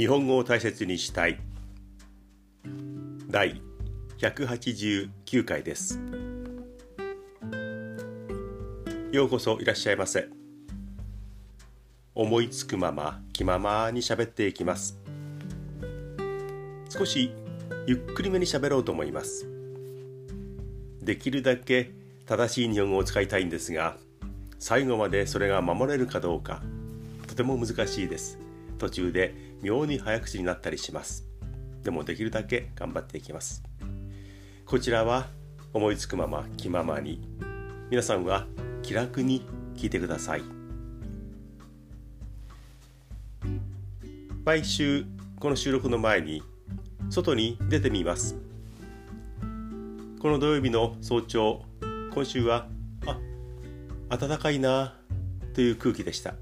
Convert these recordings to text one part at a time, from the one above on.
日本語を大切にしたい。第189回です。ようこそいらっしゃいませ。思いつくまま気ままに喋っていきます。少しゆっくりめに喋ろうと思います。できるだけ正しい日本語を使いたいんですが最後までそれが守れるかどうかとても難しいです。途中で妙に早口になったりします。でもできるだけ頑張っていきます。こちらは思いつくまま気ままに。皆さんは気楽に聞いてください。毎週この収録の前に外に出てみます。この土曜日の早朝今週はあ暖かいなという空気でした。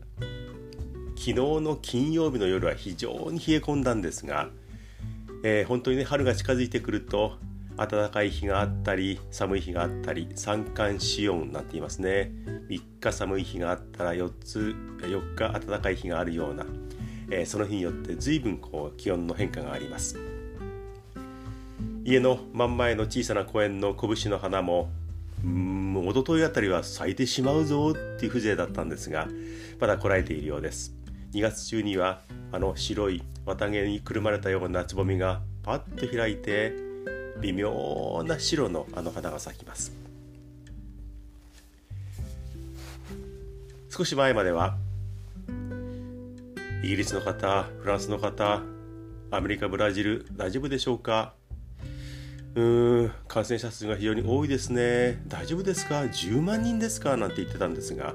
昨日の金曜日の夜は非常に冷え込んだんですが、えー、本当にね春が近づいてくると暖かい日があったり寒い日があったり三寒四温なんて言いますね。3日寒い日があったら4つ4日暖かい日があるような、えー、その日によって随分こう気温の変化があります。家の真ん前の小さな公園の拳の花もうん一昨日あたりは咲いてしまうぞっていう風情だったんですがまだこらえているようです。2月中にはあの白い綿毛にくるまれたようなつぼみがパッと開いて微妙な白のあの花が咲きます。少し前まではイギリスの方フランスの方アメリカブラジル大丈夫でしょうか？うーん感染者数が非常に多いですね。大丈夫ですか？10万人ですか？なんて言ってたんですが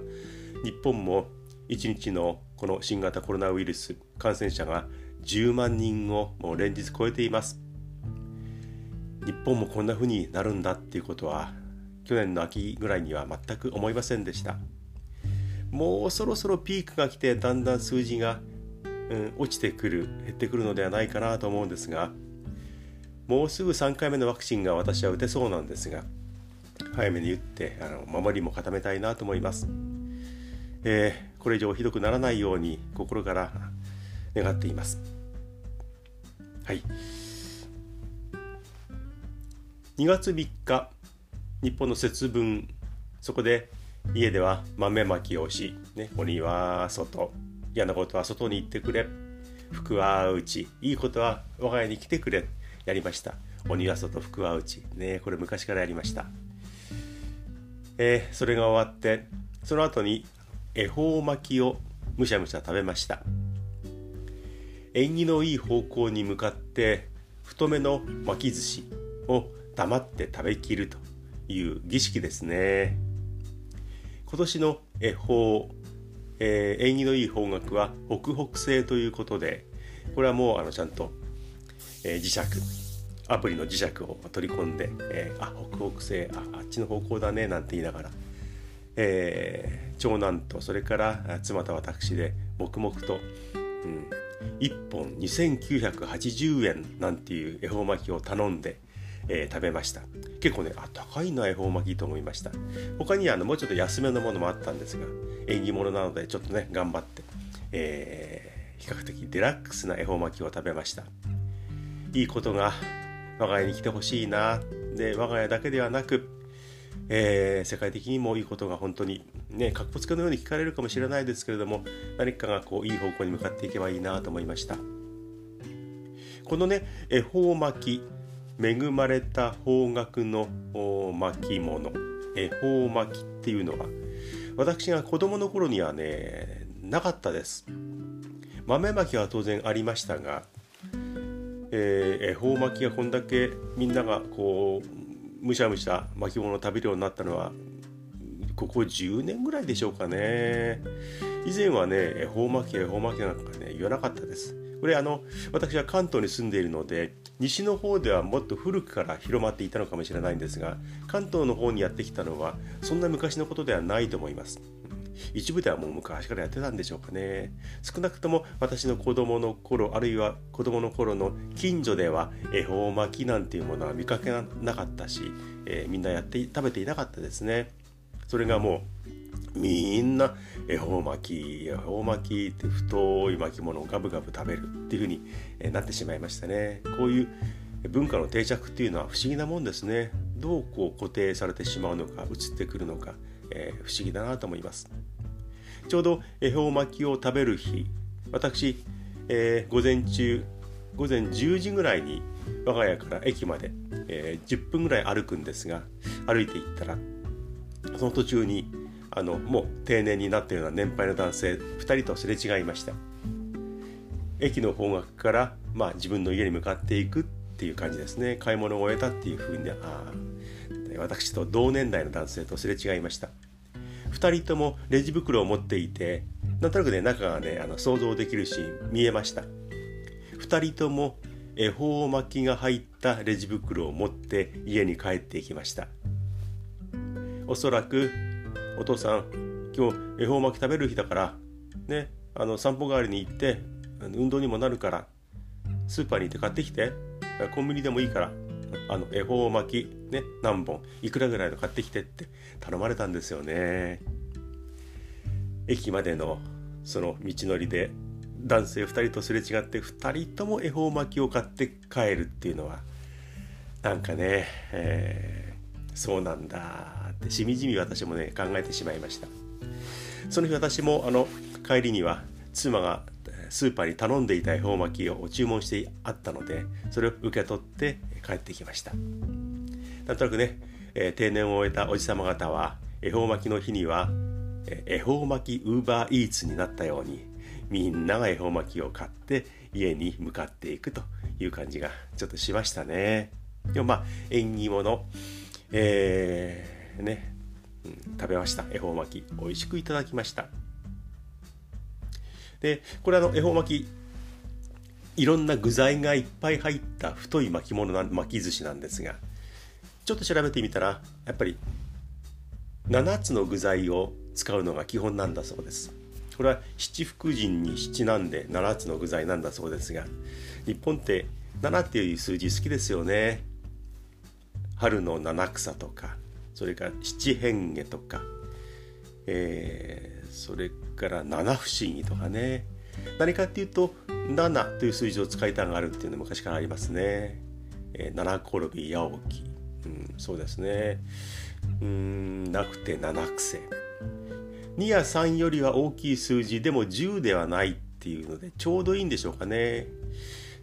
日本も1日のこの新型コロナウイルス感染者が10万人をもう連日超えています日本もこんな風になるんだっていうことは去年の秋ぐらいには全く思いませんでしたもうそろそろピークが来てだんだん数字が、うん、落ちてくる減ってくるのではないかなと思うんですがもうすぐ3回目のワクチンが私は打てそうなんですが早めに打ってあの守りも固めたいなと思います。えー、これ以上ひどくならないように心から願っています。はい。2月3日、日本の節分、そこで家では豆まきをし、ね、鬼は外、嫌なことは外に行ってくれ、福は内、いいことは我が家に来てくれ、やりました。鬼は外、福は内。ね、これ昔からやりました。えー、それが終わって、その後に恵方巻きをむしゃむしゃ食べました。縁起のいい方向に向かって太めの巻き寿司を黙って食べきるという儀式ですね。今年の恵方、えー、縁起のいい方角は北北西ということでこれはもうあのちゃんと、えー、磁石アプリの磁石を取り込んで、えー、あ北北西ああっちの方向だねなんて言いながらえー、長男とそれから妻と私で黙々と、うん、1本2980円なんていう恵方巻きを頼んで、えー、食べました。結構ねあ高いな恵方巻きと思いました。他にあのもうちょっと安めのものもあったんですが縁起物なのでちょっとね頑張って、えー、比較的デラックスな恵方巻きを食べました。いいことが我が家に来てほしいな。で我が家だけではなくえー、世界的にもいいことが本当にね、かっこつけのように聞かれるかもしれないですけれども、何かがこういい方向に向かっていけばいいなと思いました。このね、恵方巻き、恵まれた方角の巻物、恵方巻きっていうのは、私が子供の頃にはね、なかったです。豆巻きは当然ありましたが、えー、恵方巻きがこんだけみんながこうむしゃむしゃ巻物を食べるようになったのはここ10年ぐらいでしょうかね。以前はね恵方巻き恵方巻きなんかね言わなかったです。これあの私は関東に住んでいるので西の方ではもっと古くから広まっていたのかもしれないんですが関東の方にやってきたのはそんな昔のことではないと思います。一部ではもう昔からやってたんでしょうかね。少なくとも私の子供の頃あるいは子供の頃の近所では恵方巻きなんていうものは見かけなかったし、えー、みんなやって食べていなかったですね。それがもうみんな恵方巻き恵方巻きって太い巻物をガブガブ食べるっていうふうになってしまいましたね。こういう文化の定着っていうのは不思議なもんですね。どうこう固定されてしまうのか移ってくるのか、えー、不思議だなと思います。ちょうど恵方巻きを食べる日私、えー、午前中午前10時ぐらいに我が家から駅まで、えー、10分ぐらい歩くんですが歩いていったらその途中にあのもう定年になったような年配の男性2人とすれ違いました。駅の方角から、まあ、自分の家に向かっていくっていう感じですね。買い物を終えたっていうふうにあ私と同年代の男性とすれ違いました。2人ともレジ袋を持っていてなんとなくね中がねあの想像できるシーン見えました。2人とも恵方巻きが入ったレジ袋を持って家に帰っていきました。おそらくお父さん今日恵方巻き食べる日だからねあの散歩代わりに行って運動にもなるからスーパーに行って買ってきてコンビニでもいいからあの恵方巻きね何本いくらぐらいの買ってきてって頼まれたんですよね。駅までのその道のりで男性2人とすれ違って2人とも恵方巻きを買って帰るっていうのはなんかね、えー、そうなんだってしみじみ私もね考えてしまいました。その日私もあの帰りには妻がスーパーに頼んでいた恵方巻きを注文してあったのでそれを受け取って帰ってきました。なんとなくね、えー、定年を終えたおじさま方は恵方巻きの日には恵方巻きウーバーイーツになったようにみんなが恵方巻きを買って家に向かっていくという感じがちょっとしましたね。でもまあ縁起物えーね、うん、食べました。恵方巻き美味しくいただきました。でこれあの恵方巻き。いろんな具材がいっぱい入った太い巻物な巻き寿司なんですがちょっと調べてみたらやっぱり7つの具材を使うのが基本なんだそうです。これは七福神に七なんで7つの具材なんだそうですが日本って7っていう数字好きですよね。春の七草とかそれから七変化とか、えー、それから七不思議とかね。何かっていうと7という数字を使いたがるっていうの昔からありますね、えー、七転び八起き、うん、そうですね。うんなくて七癖。2や3よりは大きい数字でも10ではないっていうのでちょうどいいんでしょうかね。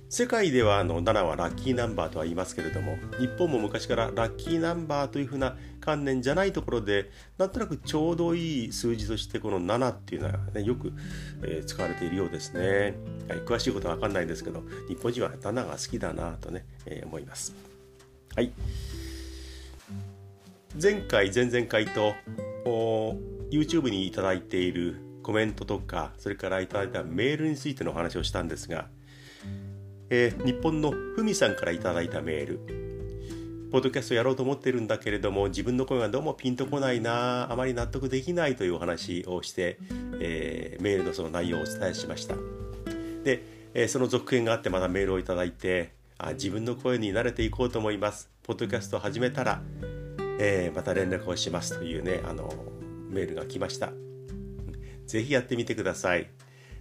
世界ではあの7はラッキーナンバーとは言いますけれども日本も昔からラッキーナンバーというふうな観念じゃないところでなんとなくちょうどいい数字としてこの7っていうのは、ね、よく、えー、使われているようですね、はい、詳しいことは分かんないですけど日本人は7が好きだなとね、えー、思います。はい。前回前々回と YouTube にいただいているコメントとかそれからいいたメールについてのお話をしたんですがえー、日本のふみさんからいただいたメール。ポッドキャストやろうと思ってるんだけれども自分の声がどうもピンとこないなあまり納得できないというお話をして、えー、メールのその内容をお伝えしました。で、えー、その続編があってまたメールをいただいてあ自分の声に慣れていこうと思います。ポッドキャストを始めたら、えー、また連絡をしますというねあのメールが来ました。ぜひやってみてください。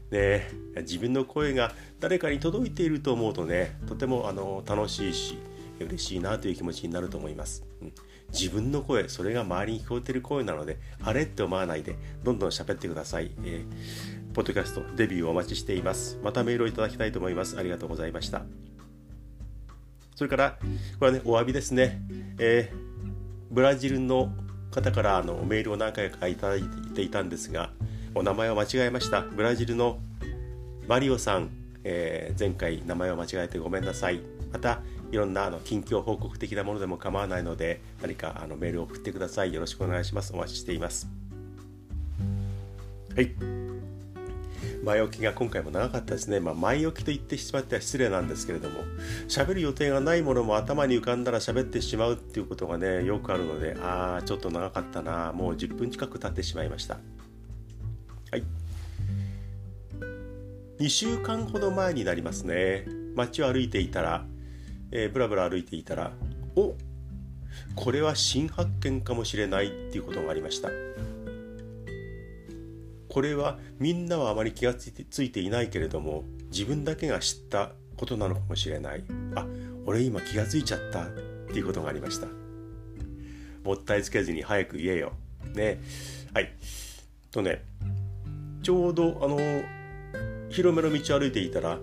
ね、自分の声が誰かに届いていると思うとねとてもあの楽しいし嬉しいなという気持ちになると思います、うん、自分の声それが周りに聞こえてる声なのであれって思わないでどんどん喋ってください、えー、ポッドキャストデビューをお待ちしています。またメールをいただきたいと思います。ありがとうございました。それからこれはねお詫びですね、えー、ブラジルの方からあのメールを何回かいただいていたんですがお名前を間違えました。ブラジルのマリオさん、えー、前回名前を間違えてごめんなさい。またいろんなあの近況報告的なものでも構わないので何かあのメールを送ってください。よろしくお願いします。お待ちしています。はい。前置きが今回も長かったですね、まあ、前置きと言ってしまっては失礼なんですけれども喋る予定がないものも頭に浮かんだら喋ってしまうっていうことがねよくあるのでああちょっと長かったな。もう10分近く経ってしまいました。はい。2週間ほど前になりますね。街を歩いていたら、えー、ブラブラ歩いていたらおこれは新発見かもしれないっていうことがありました。これはみんなはあまり気がついてついていないけれども自分だけが知ったことなのかもしれない。あ俺今気がついちゃったっていうことがありました。もったいつけずに早く言えよ。ね。はい。とねちょうどあの広めの道を歩いていたら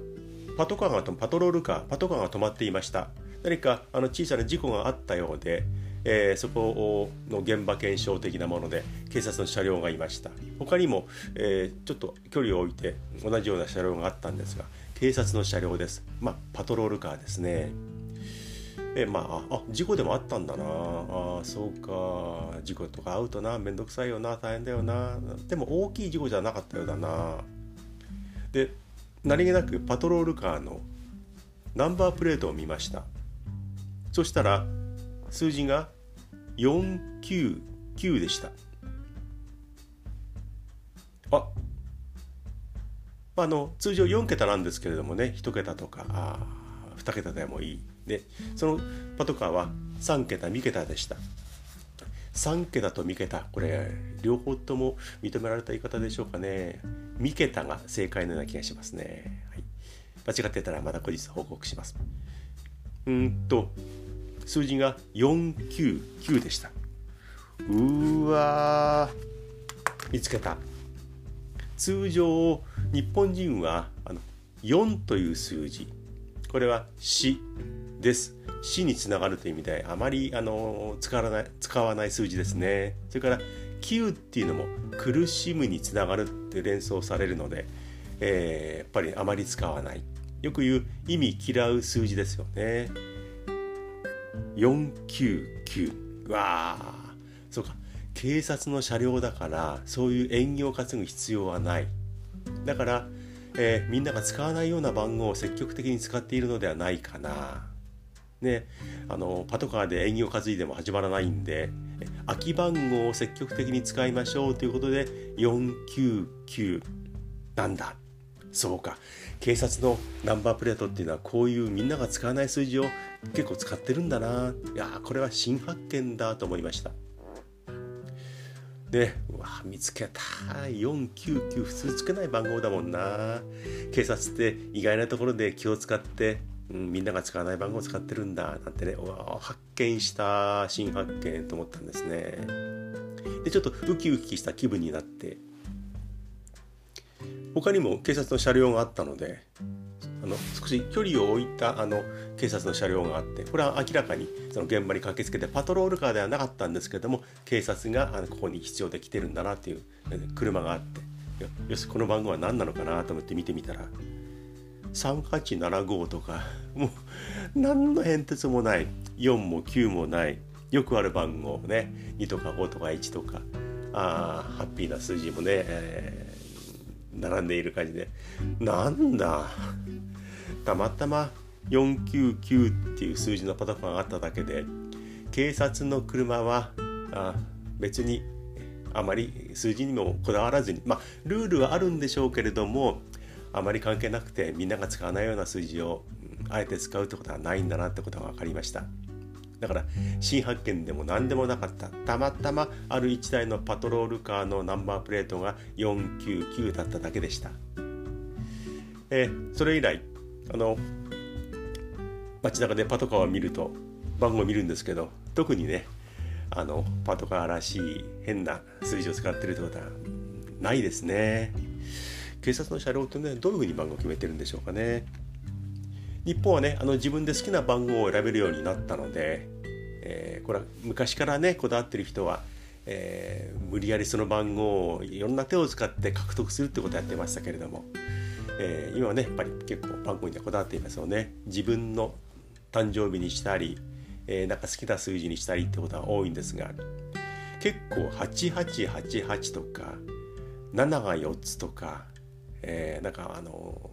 パトカーがパトロールカーパトカーが止まっていました。何かあの小さな事故があったようでえー、そこの現場検証的なもので警察の車両がいました。他にも、えー、ちょっと距離を置いて同じような車両があったんですが警察の車両です。まあパトロールカーですね。え、まああ事故でもあったんだな。あそうか。事故とか会うとな。面倒くさいよな。大変だよな。でも大きい事故じゃなかったようだな。で何気なくパトロールカーのナンバープレートを見ました。そしたら数字が499でした。ああの通常4桁なんですけれどもね1桁とかあ2桁でもいい。でそのパトカーは3桁3桁でした。3桁と3桁。これ両方とも認められた言い方でしょうかね。3桁が正解のような気がしますね、はい、間違ってたらまた後日報告します。うんと数字が499でした。うわ見つけた。通常日本人はあの4という数字。これは死です。死につながるという意味であまりあの使わない使わない数字ですね。それから9っていうのも苦しむにつながるって連想されるので、えー、やっぱりあまり使わない。よく言う意味嫌う数字ですよね。499わあそうか。警察の車両だからそういう縁起を担ぐ必要はない。だから、えー、みんなが使わないような番号を積極的に使っているのではないかな。ねあのパトカーで縁起を担いでも始まらないんで空き番号を積極的に使いましょうということで499なんだ。そうか。警察のナンバープレートっていうのはこういうみんなが使わない数字を結構使ってるんだな。いやこれは新発見だと思いました。でうわ見つけた。499普通つけない番号だもんな。警察って意外なところで気を使って、うん、みんなが使わない番号を使ってるんだ。なんてねうわ発見した。新発見と思ったんですね。でちょっとウキウキした気分になって。他にも警察の車両があったのでの少し距離を置いたあの警察の車両があってこれは明らかにその現場に駆けつけてパトロールカーではなかったんですけども警察があのここに必要で来てるんだなっていう車があってよしこの番号は何なのかなと思って見てみたら3875とか もう何の変哲もない4も9もないよくある番号ね2とか5とか1とかあハッピーな数字もね、えー並んでいる感じでなんだ？たまたま499っていう数字のパトカーがあっただけで警察の車はあ別にあまり数字にもこだわらずにまあルールはあるんでしょうけれどもあまり関係なくてみんなが使わないような数字をあえて使うってことはないんだなってことが分かりました。だから新発見でも何でもなかったたまたまある1台のパトロールカーのナンバープレートが499だっただけでした、え、それ以来あの街中でパトカーを見ると番号見るんですけど特にねあのパトカーらしい変な数字を使ってるってことはないですね。警察の車両ってねどういうふうに番号決めてるんでしょうかね。日本はねあの自分で好きな番号を選べるようになったので、えー、これは昔からねこだわってる人は、えー、無理やりその番号をいろんな手を使って獲得するってことをやってましたけれども、えー、今はねやっぱり結構番号にはこだわっていますよね。自分の誕生日にしたり、えー、なんか好きな数字にしたりってことが多いんですが結構8888とか7が4つとか、えー、なんかあの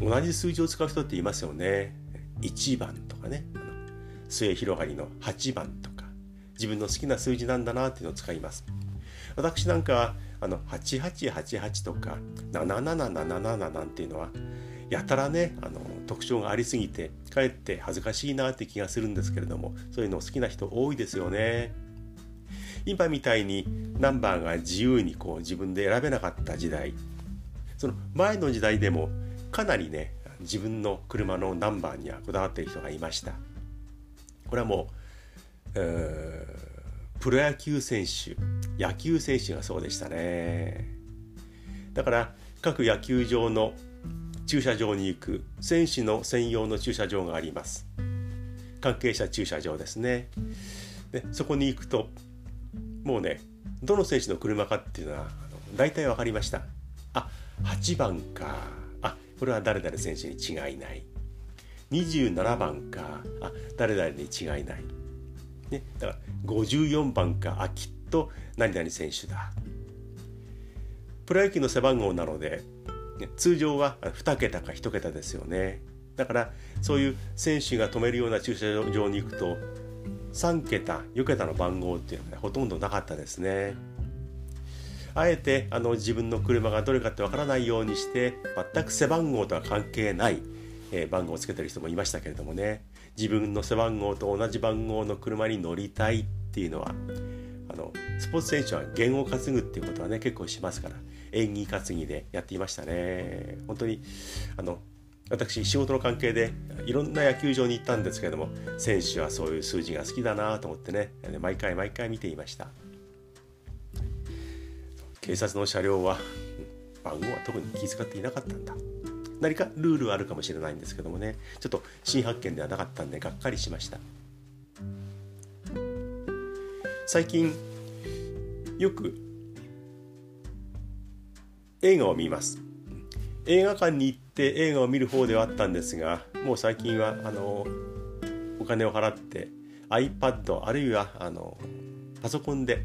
同じ数字を使う人っていますよね。1番とかね。末広がりの8番とか自分の好きな数字なんだなっていうのを使います。私なんかあの8888とか7777なんていうのはやたらねあの特徴がありすぎてかえって恥ずかしいなって気がするんですけれどもそういうの好きな人多いですよね。今みたいにナンバーが自由にこう自分で選べなかった時代その前の時代でもかなりね自分の車のナンバーにはこだわっている人がいました。これはもう、プロ野球選手野球選手がそうでしたね。だから各野球場の駐車場に行く選手の専用の駐車場があります。関係者駐車場ですね。でそこに行くともうねどの選手の車かっていうのは大体分かりました。あ8番か。あこれは誰々選手に違いない。27番か。あ誰々に違いない、ね、だから54番かあきっと何々選手だ。プロ野球の背番号なので通常は2桁か1桁ですよね。だからそういう選手が止めるような駐車場に行くと3桁4桁の番号っていうのはほとんどなかったですね。あえてあの自分の車がどれかってわからないようにして全く背番号とは関係ない、えー、番号をつけてる人もいましたけれどもね。自分の背番号と同じ番号の車に乗りたいっていうのはあのスポーツ選手は弦を担ぐっていうことはね結構しますから演技担ぎでやっていましたね。本当にあの私仕事の関係でいろんな野球場に行ったんですけれども選手はそういう数字が好きだなと思ってね毎回毎回見ていました。警察の車両は番号は特に気遣っていなかったんだ。何かルールはあるかもしれないんですけどもね。ちょっと新発見ではなかったんでがっかりしました。最近よく映画を見ます。映画館に行って映画を見る方ではあったんですがもう最近はあのお金を払って iPad あるいはあのパソコンで、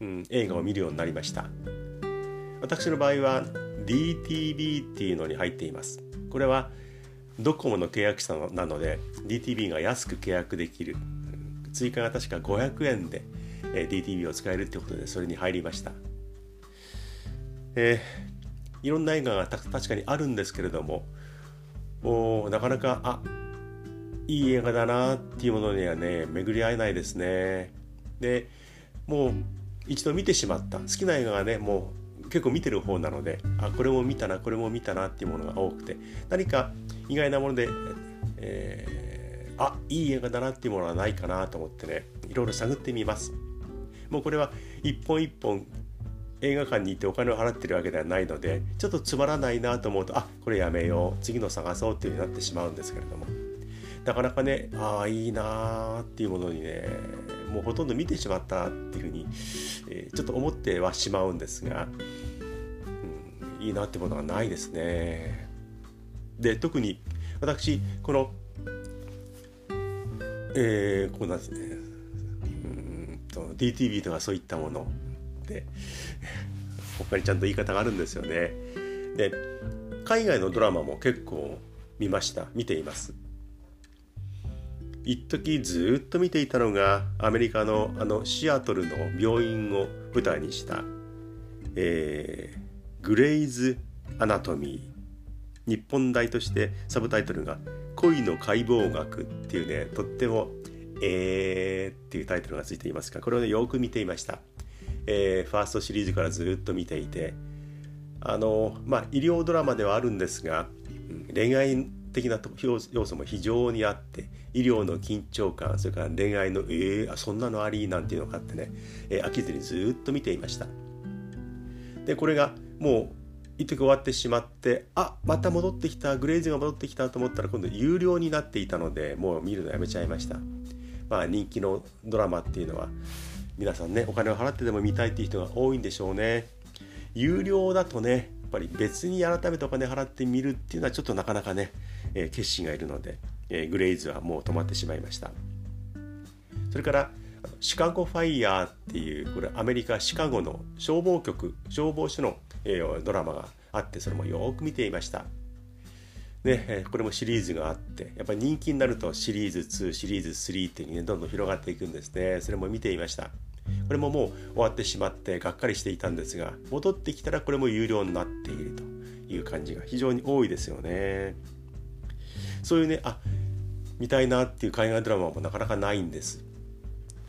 うん、映画を見るようになりました。私の場合は DTV っていうのに入っています。これはドコモの契約者なので DTV が安く契約できる。追加が確か500円で DTV を使えるってことでそれに入りました、えー、いろんな映画が確かにあるんですけれどももうなかなかあいい映画だなっていうものにはね巡り合えないですね。でもう一度見てしまった。好きな映画がねもう結構見てる方なのであこれも見たなこれも見たなっていうものが多くて何か意外なもので、えー、あいい映画だなっていうものはないかなと思ってねいろいろ探ってみます。もうこれは一本一本映画館に行ってお金を払ってるわけではないのでちょっとつまらないなと思うとあこれやめよう次の探そうっていうふうになってしまうんですけれども。なかなかねああいいなっていうものにねもうほとんど見てしまったっていうふうに、えー、ちょっと思ってはしまうんですが、うん、いいなってものがないですね。で特に私このえー、こうなんですね。うんと DTV とかそういったもので他にちゃんと言い方があるんですよね。で海外のドラマも結構見ました。見ています。一時ずっと見ていたのがアメリカのあのシアトルの病院を舞台にした、えー、グレイズ・アナトミー日本題としてサブタイトルが「恋の解剖学」っていうねとってもえーっていうタイトルがついていますがこれを、ね、よく見ていました、えー、ファーストシリーズからずっと見ていてあのまあ医療ドラマではあるんですが、恋愛的な要素も非常にあって医療の緊張感それから恋愛のえー、そんなのありなんていうのがあってね、えー、飽きずにずっと見ていました。でこれがもう一時終わってしまってあまた戻ってきたグレイズが戻ってきたと思ったら今度有料になっていたのでもう見るのやめちゃいました。まあ、人気のドラマっていうのは皆さんねお金を払ってでも見たいっていう人が多いんでしょうね。有料だとねやっぱり別に改めてお金払って見るっていうのはちょっとなかなかね、えー、決心がいるので、えー、グレイズはもう止まってしまいました。それからシカゴファイヤーっていうこれアメリカシカゴの消防局消防署の、えー、ドラマがあってそれもよく見ていました。ね、これもシリーズがあってやっぱり人気になるとシリーズ2シリーズ3っていうにねどんどん広がっていくんですね。それも見ていました。これももう終わってしまってがっかりしていたんですが戻ってきたらこれも有料になっているという感じが非常に多いですよね。そういうねあ見たいなっていう海外ドラマもなかなかないんです。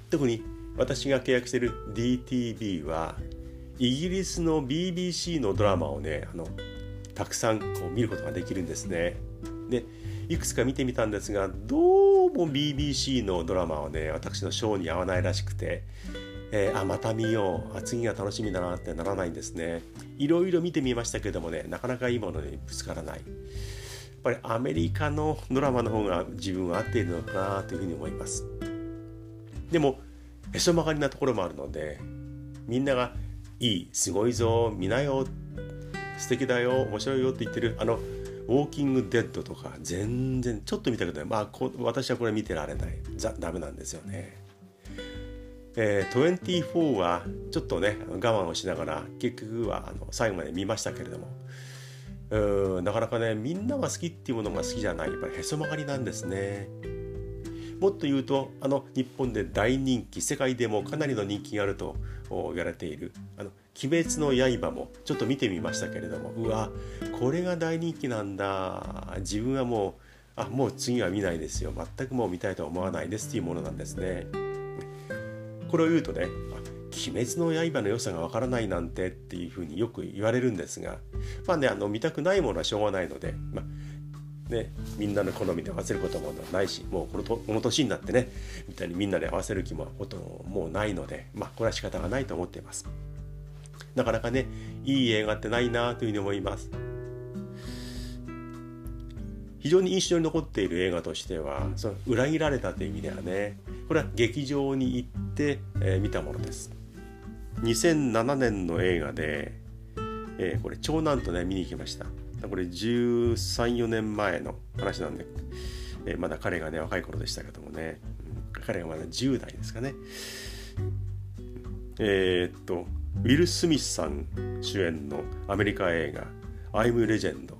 特に私が契約してる DTV はイギリスの BBC のドラマをねあのたくさんこう見ることができるんですね。でいくつか見てみたんですがどうも BBC のドラマはね私のショーに合わないらしくて、えー、あまた見ようあ次が楽しみだなってならないんですね。いろいろ見てみましたけどもねなかなかいいものにぶつからない。ぱりアメリカのドラマの方が自分は合っているのかなというふうに思います。でもへそ曲がりなところもあるのでみんなが「いいすごいぞ見なよ素敵だよ面白いよ」って言ってるあのウォーキングデッドとか全然ちょっと見たけどまあ私はこれ見てられない。ダメなんですよね。えー、24はちょっとね我慢をしながら結局はあの最後まで見ましたけれどもうんなかなかねみんなが好きっていうものが好きじゃないやっぱりへそ曲がりなんですね。もっと言うとあの日本で大人気世界でもかなりの人気があると言われている「あの鬼滅の刃」もちょっと見てみましたけれどもうわこれが大人気なんだ自分はもうあもう次は見ないですよ全くもう見たいとは思わないですっていうものなんですね。これを言うとね「鬼滅の刃」の良さがわからないなんてっていうふうによく言われるんですがまあねあの見たくないものはしょうがないので、まあね、みんなの好みで合わせることもないしもうこのとこの年になってねみたいにみんなで合わせる気もこともうないのでまあこれは仕方がないと思っています。なかなかねいい映画ってないなというふうに思います。非常に印象に残っている映画としてはその裏切られたという意味ではねこれは劇場に行って、えー、見たものです。2007年の映画で、えー、これ長男とね見に行きました。これ134年前の話なんで、えー、まだ彼がね若い頃でしたけどもね、うん、彼がまだ10代ですかね。えー、っとウィル・スミスさん主演のアメリカ映画「アイム・レジェンド」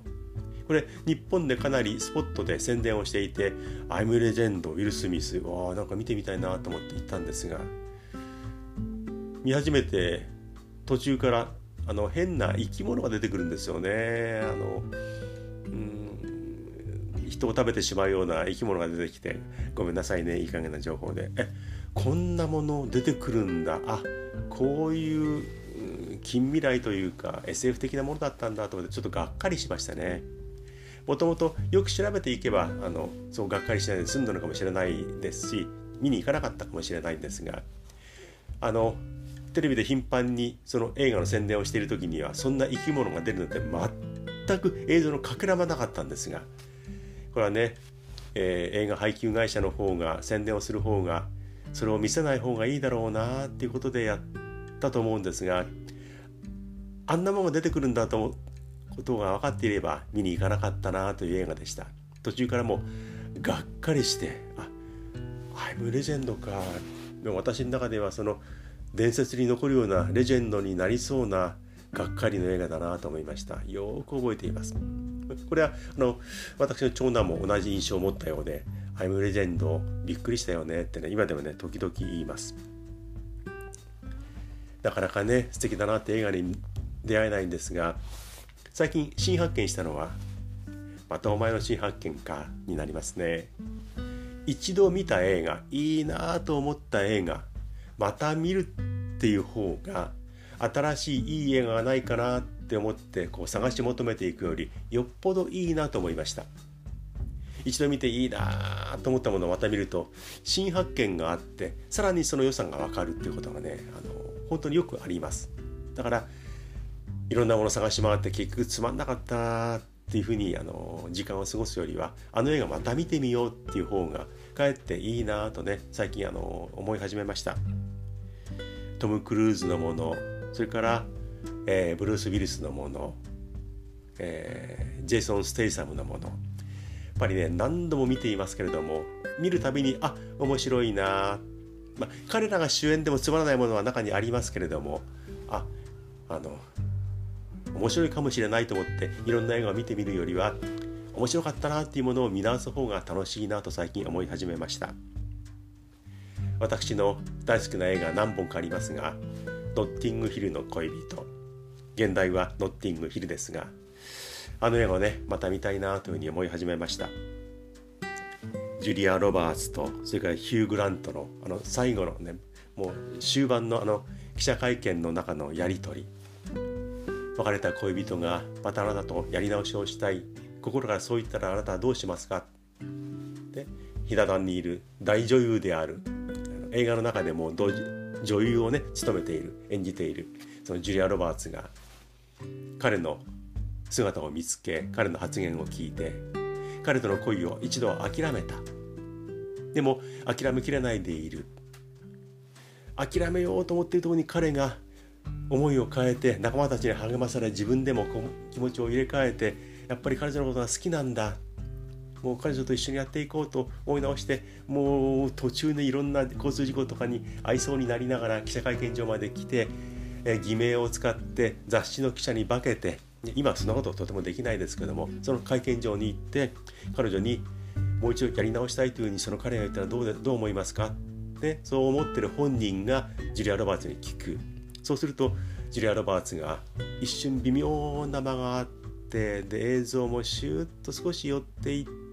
これ日本でかなりスポットで宣伝をしていて「アイム・レジェンド」ウィル・スミス。わあなんか見てみたいなと思って行ったんですが見始めて途中からあの変な生き物が出てくるんですよね。あのうん人を食べてしまうような生き物が出てきてごめんなさいねいい加減な情報でえこんなもの出てくるんだあこういう近未来というか SF 的なものだったんだと思ってちょっとがっかりしましたね。もともとよく調べていけばあのそうがっかりしないで済んだのかもしれないですし見に行かなかったかもしれないんですがあのテレビで頻繁にその映画の宣伝をしている時にはそんな生き物が出るなんて全く映像のかけらもなかったんですがこれはね、えー、映画配給会社の方が宣伝をする方がそれを見せない方がいいだろうなっていうことでやったと思うんですがあんなものが出てくるんだとことが分かっていれば見に行かなかったなという映画でした。途中からもうがっかりしてあアイムレジェンドか。でも私の中ではその伝説に残るようなレジェンドになりそうながっかりの映画だなと思いました。よく覚えています。これはあの私の長男も同じ印象を持ったようで「アイムレジェンドびっくりしたよね」ってね今でもね時々言います。なかなかね素敵だなって映画に出会えないんですが最近新発見したのはまたお前の新発見かになりますね。一度見た映画いいなと思った映画また見るっていう方が新しいいい映画がないかなって思ってこう探し求めていくよりよっぽどいいなと思いました。一度見ていいなと思ったものをまた見ると新発見があってさらにその良さが分かるっていうことがねあの本当によくあります。だからいろんなもの探し回って結局つまんなかったっていうふうにあの時間を過ごすよりはあの映画また見てみようっていう方がかえっていいなとね最近あの思い始めました。トム・クルーズのものそれから、えー、ブルース・ウィリスのもの、えー、ジェイソン・ステイサムのもの。やっぱりね何度も見ていますけれども見るたびにあ面白いなまあ、彼らが主演でもつまらないものは中にありますけれどもああの面白いかもしれないと思っていろんな映画を見てみるよりは面白かったなっていうものを見直す方が楽しいなと最近思い始めました。私の大好きな映画何本かありますがノッティングヒルの恋人。現代はノッティングヒルですがあの映画をねまた見たいなというふうに思い始めました。ジュリア・ロバーツとそれからヒュー・グラントのあの最後のねもう終盤のあの記者会見の中のやり取り。別れた恋人がまたあなたとやり直しをしたい。心からそう言ったらあなたはどうしますか？でひな壇にいる大女優である映画の中でも女優をね務めている演じているそのジュリア・ロバーツが彼の姿を見つけ彼の発言を聞いて彼との恋を一度諦めた。でも諦めきれないでいる。諦めようと思っているところに彼が思いを変えて仲間たちに励まされ自分でも気持ちを入れ替えてやっぱり彼女のことが好きなんだ。もう彼女と一緒にやっていこうと思い直してもう途中でいろんな交通事故とかに遭いそうになりながら記者会見場まで来て、え偽名を使って雑誌の記者に化けて今はそんなこととてもできないですけどもその会見場に行って彼女にもう一度やり直したいというふうにその彼が言ったらどうどう思いますか？でそう思ってる本人がジュリア・ロバーツに聞く。そうするとジュリア・ロバーツが一瞬微妙な間があってで映像もシューッと少し寄っていって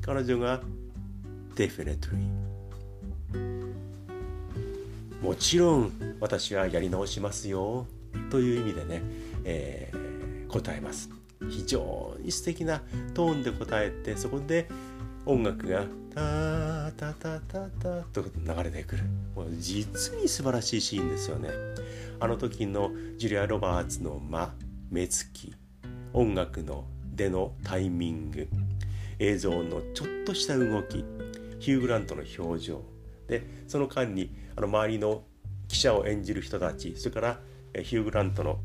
彼女が「Definitely」もちろん私はやり直しますよという意味でね、えー、答えます。非常に素敵なトーンで答えてそこで音楽がタタタタタと流れてくる。もう実に素晴らしいシーンですよね。あの時のジュリア・ロバーツの間目つき音楽の出のタイミング。映像のちょっとした動きヒュー・グラントの表情。でその間にあの周りの記者を演じる人たちそれからヒュー・グラントの、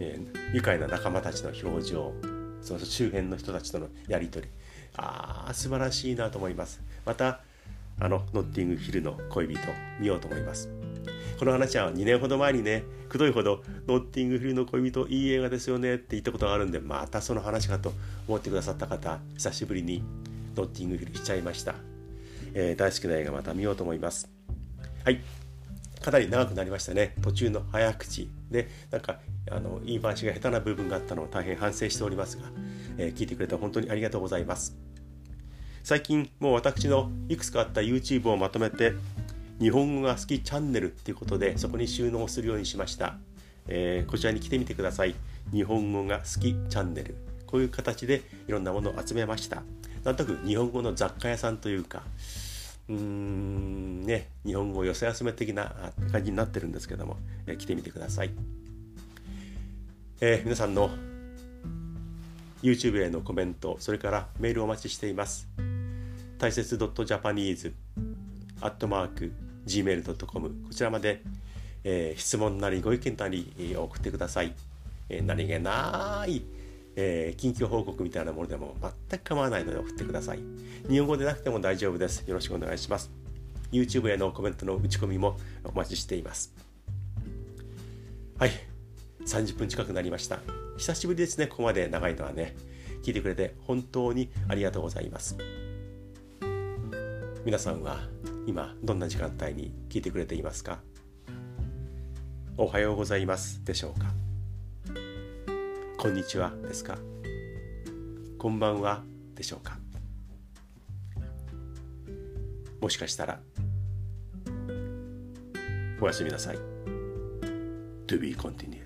えー、愉快な仲間たちの表情その周辺の人たちとのやり取り。ああ素晴らしいなと思います。またあのノッティングヒルの恋人見ようと思います。この話は2年ほど前にねくどいほどノッティングヒルの恋人いい映画ですよねって言ったことがあるんでまたその話かと思ってくださった方久しぶりにノッティングヒルしちゃいました、えー、大好きな映画また見ようと思います。はい。かなり長くなりましたね。途中の早口。でなんかあの言い回しが下手な部分があったのを大変反省しておりますが、えー、聞いてくれて本当にありがとうございます。最近もう私のいくつかあった YouTube をまとめて日本語が好きチャンネルっていうことでそこに収納するようにしました、えー、こちらに来てみてください。日本語が好きチャンネル。こういう形でいろんなものを集めました。なんとなく日本語の雑貨屋さんというかうんね日本語寄せ集め的な感じになってるんですけども、えー、来てみてください、えー、皆さんの YouTube へのコメントそれからメールお待ちしています。大切 .japanese アットマーク gmail.com こちらまで、えー、質問なりご意見なり、えー、送ってください、えー、何気ないえー、近況報告みたいなものでも全く構わないので送ってください。日本語でなくても大丈夫です。よろしくお願いします。YouTube へのコメントの打ち込みもお待ちしています。はい。30分近くなりました。久しぶりですね。ここまで長いのはね。聞いてくれて本当にありがとうございます。皆さんは今どんな時間帯に聞いてくれていますか？おはようございます。でしょうか？こんにちはですか？こんばんはでしょうか？もしかしたらおやすみなさい。To be continued.